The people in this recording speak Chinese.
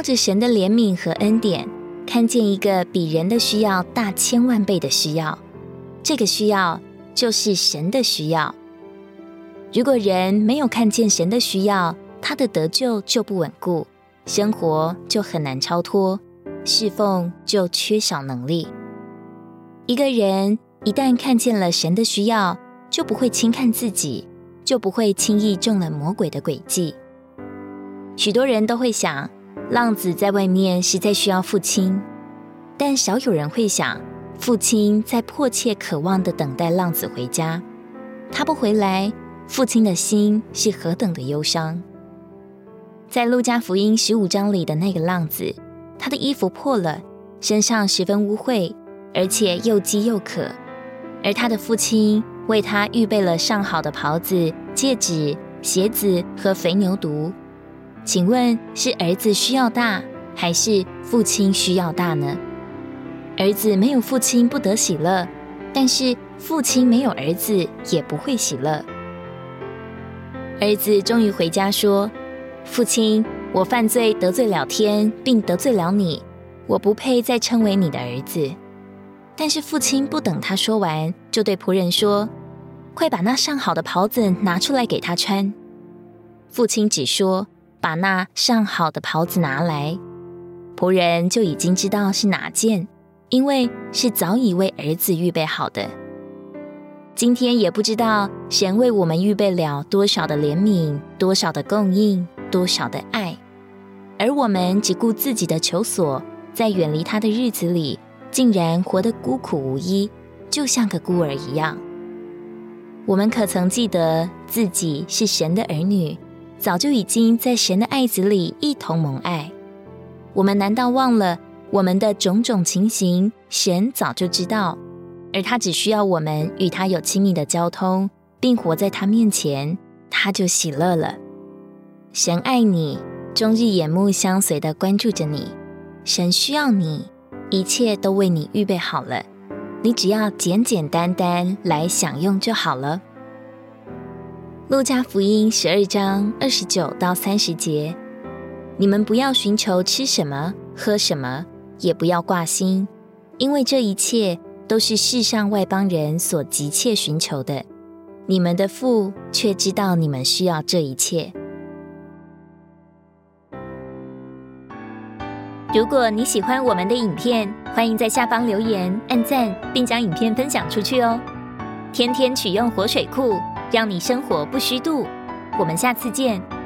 靠着神的怜悯和恩典，看见一个比人的需要大千万倍的需要，这个需要就是神的需要。如果人没有看见神的需要，他的得救就不稳固，生活就很难超脱，侍奉就缺少能力。一个人一旦看见了神的需要，就不会轻看自己，就不会轻易中了魔鬼的诡计。许多人都会想，浪子在外面实在需要父亲，但少有人会想，父亲在迫切渴望地等待浪子回家，他不回来。父亲的心是何等的忧伤。在路加福音十五章里的那个浪子，他的衣服破了，身上十分污秽，而且又饥又渴。而他的父亲为他预备了上好的袍子、戒指、鞋子和肥牛犊。请问是儿子需要大，还是父亲需要大呢？儿子没有父亲不得喜乐，但是父亲没有儿子也不会喜乐。儿子终于回家说：“父亲，我犯罪得罪了天，并得罪了你，我不配再称为你的儿子。”但是父亲不等他说完，就对仆人说：“快把那上好的袍子拿出来给他穿。”父亲只说：“把那上好的袍子拿来。”仆人就已经知道是哪件，因为是早已为儿子预备好的。今天也不知道神为我们预备了多少的怜悯，多少的供应，多少的爱，而我们只顾自己的求索，在远离他的日子里，竟然活得孤苦无依，就像个孤儿一样。我们可曾记得自己是神的儿女，早就已经在神的爱子里一同蒙爱？我们难道忘了我们的种种情形，神早就知道？而他只需要我们与他有亲密的交通，并活在他面前，他就喜乐了。神爱你，终日眼目相随的关注着你。神需要你，一切都为你预备好了，你只要简简单单来享用就好了。路加福音十二章二十九到三十节：你们不要寻求吃什么、喝什么，也不要挂心，因为这一切。都是世上外邦人所急切寻求的，你们的父却知道你们需要这一切。如果你喜欢我们的影片，欢迎在下方留言、按赞，并将影片分享出去哦。天天取用活水库，让你生活不虚度。我们下次见。